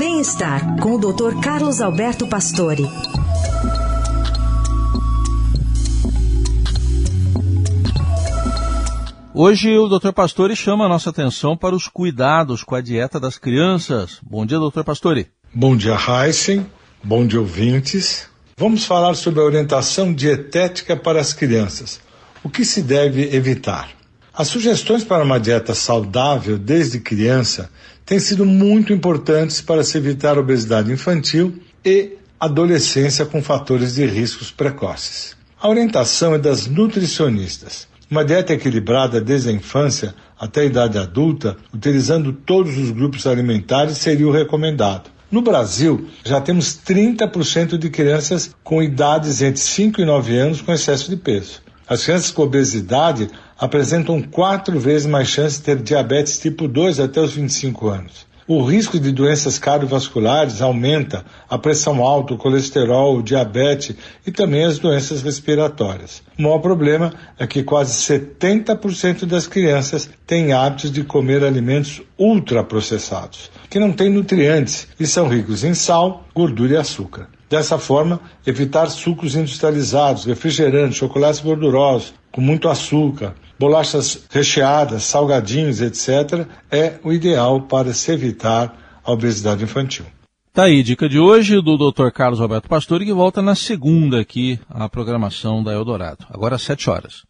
Bem-estar com o Dr. Carlos Alberto Pastore. Hoje o Dr. Pastore chama a nossa atenção para os cuidados com a dieta das crianças. Bom dia, Dr. Pastore. Bom dia, Heisen. Bom dia, ouvintes. Vamos falar sobre a orientação dietética para as crianças. O que se deve evitar? As sugestões para uma dieta saudável desde criança têm sido muito importantes para se evitar obesidade infantil e adolescência com fatores de riscos precoces. A orientação é das nutricionistas. Uma dieta equilibrada desde a infância até a idade adulta, utilizando todos os grupos alimentares, seria o recomendado. No Brasil, já temos 30% de crianças com idades entre 5 e 9 anos com excesso de peso. As crianças com obesidade apresentam quatro vezes mais chance de ter diabetes tipo 2 até os 25 anos. O risco de doenças cardiovasculares aumenta, a pressão alta, o colesterol, o diabetes e também as doenças respiratórias. O maior problema é que quase 70% das crianças têm hábitos de comer alimentos ultraprocessados, que não têm nutrientes e são ricos em sal, gordura e açúcar. Dessa forma, evitar sucos industrializados, refrigerantes, chocolates gordurosos, com muito açúcar, bolachas recheadas, salgadinhos, etc., é o ideal para se evitar a obesidade infantil. Tá aí, dica de hoje do Dr. Carlos Alberto Pastore, que volta na segunda aqui a programação da Eldorado, agora às 7 horas.